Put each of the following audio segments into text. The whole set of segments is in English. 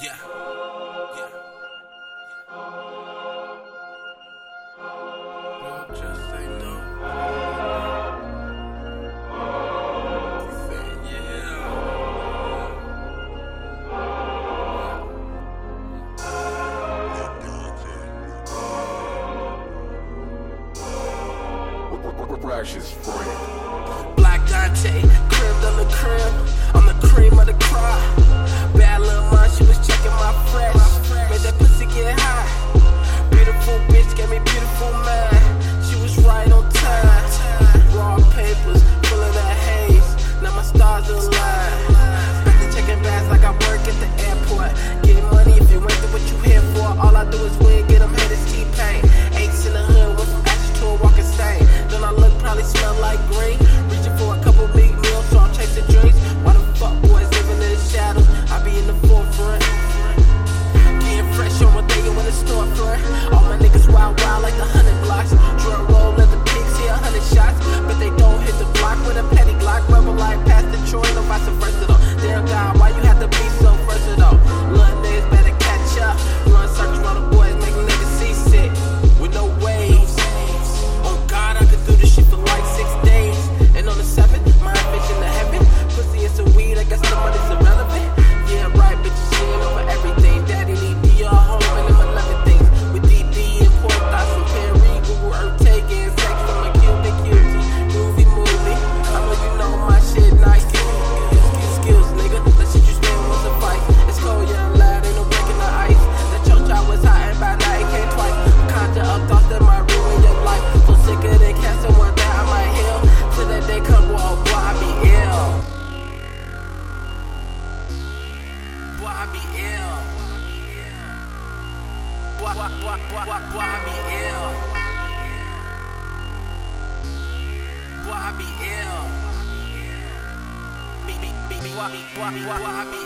Yeah. Blacc Donté, crib on the crib. I'm cream of the crop.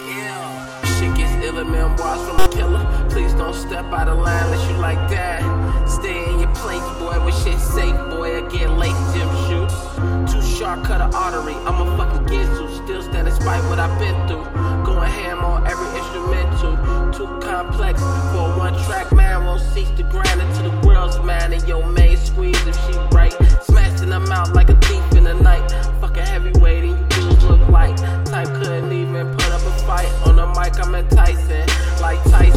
Ill? Shit gets iller, man. Wise from a killer. Please don't step out of line unless you like that. what I've been through. Going ham on every instrumental. Too complex for one track, man. Won't cease to grind until the world's mine. And your main squeeze if she right. Smashing them out like a thief in the night. Fucking heavyweight and you dudes look like. Type couldn't even put up a fight. On the mic, I'm enticing. Like Tyson.